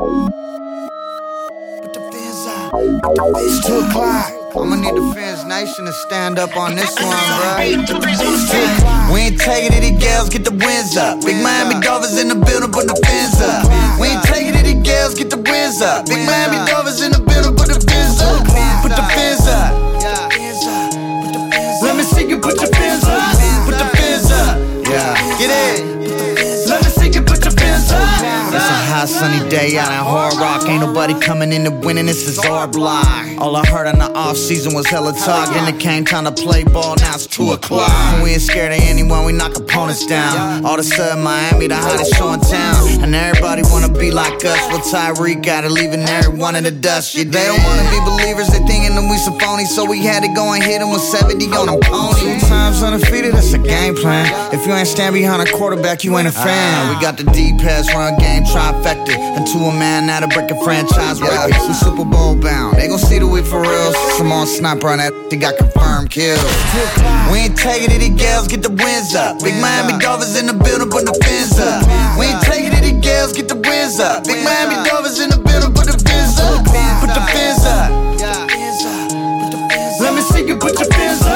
Put the fins up. It's Tua'clock. I'ma need the fans nation to stand up on this one, bro. We ain't taking these girls get the wins up. Big Miami Dolphins in the building, put the fins up. We ain't taking these girls get the wins up. Big Miami Dolphins in the building, Sunny day out in Hard Rock. Ain't nobody coming in to winning. This is our block. All I heard in the off season was hella talk. Then it came time to play ball. Now it's Tua'clock. We ain't scared of anyone. We knock opponents down. All of a sudden Miami the hottest show in town, and everybody wanna be like us. Well Tyreek got it, leaving everyone in the dust. Yeah, they don't wanna be believers. They thinking that we some phony, so we had to go and hit them with 70 on them ponies. Undefeated. That's a game plan. If you ain't stand behind a quarterback, you ain't a fan. We got the D pass run game trifecta. And to a man, now to break a franchise record. We Super Bowl bound. They gon' see the week for real. Simone sniper on that, they got confirmed kills. We ain't taking it, girls get the wins up. Big Miami Dolphins in the building, put the fins up. We ain't taking it, girls get the wins up. Big Miami Dolphins in the building, put the fins up. Put the fins up. Let me see you put your fins up.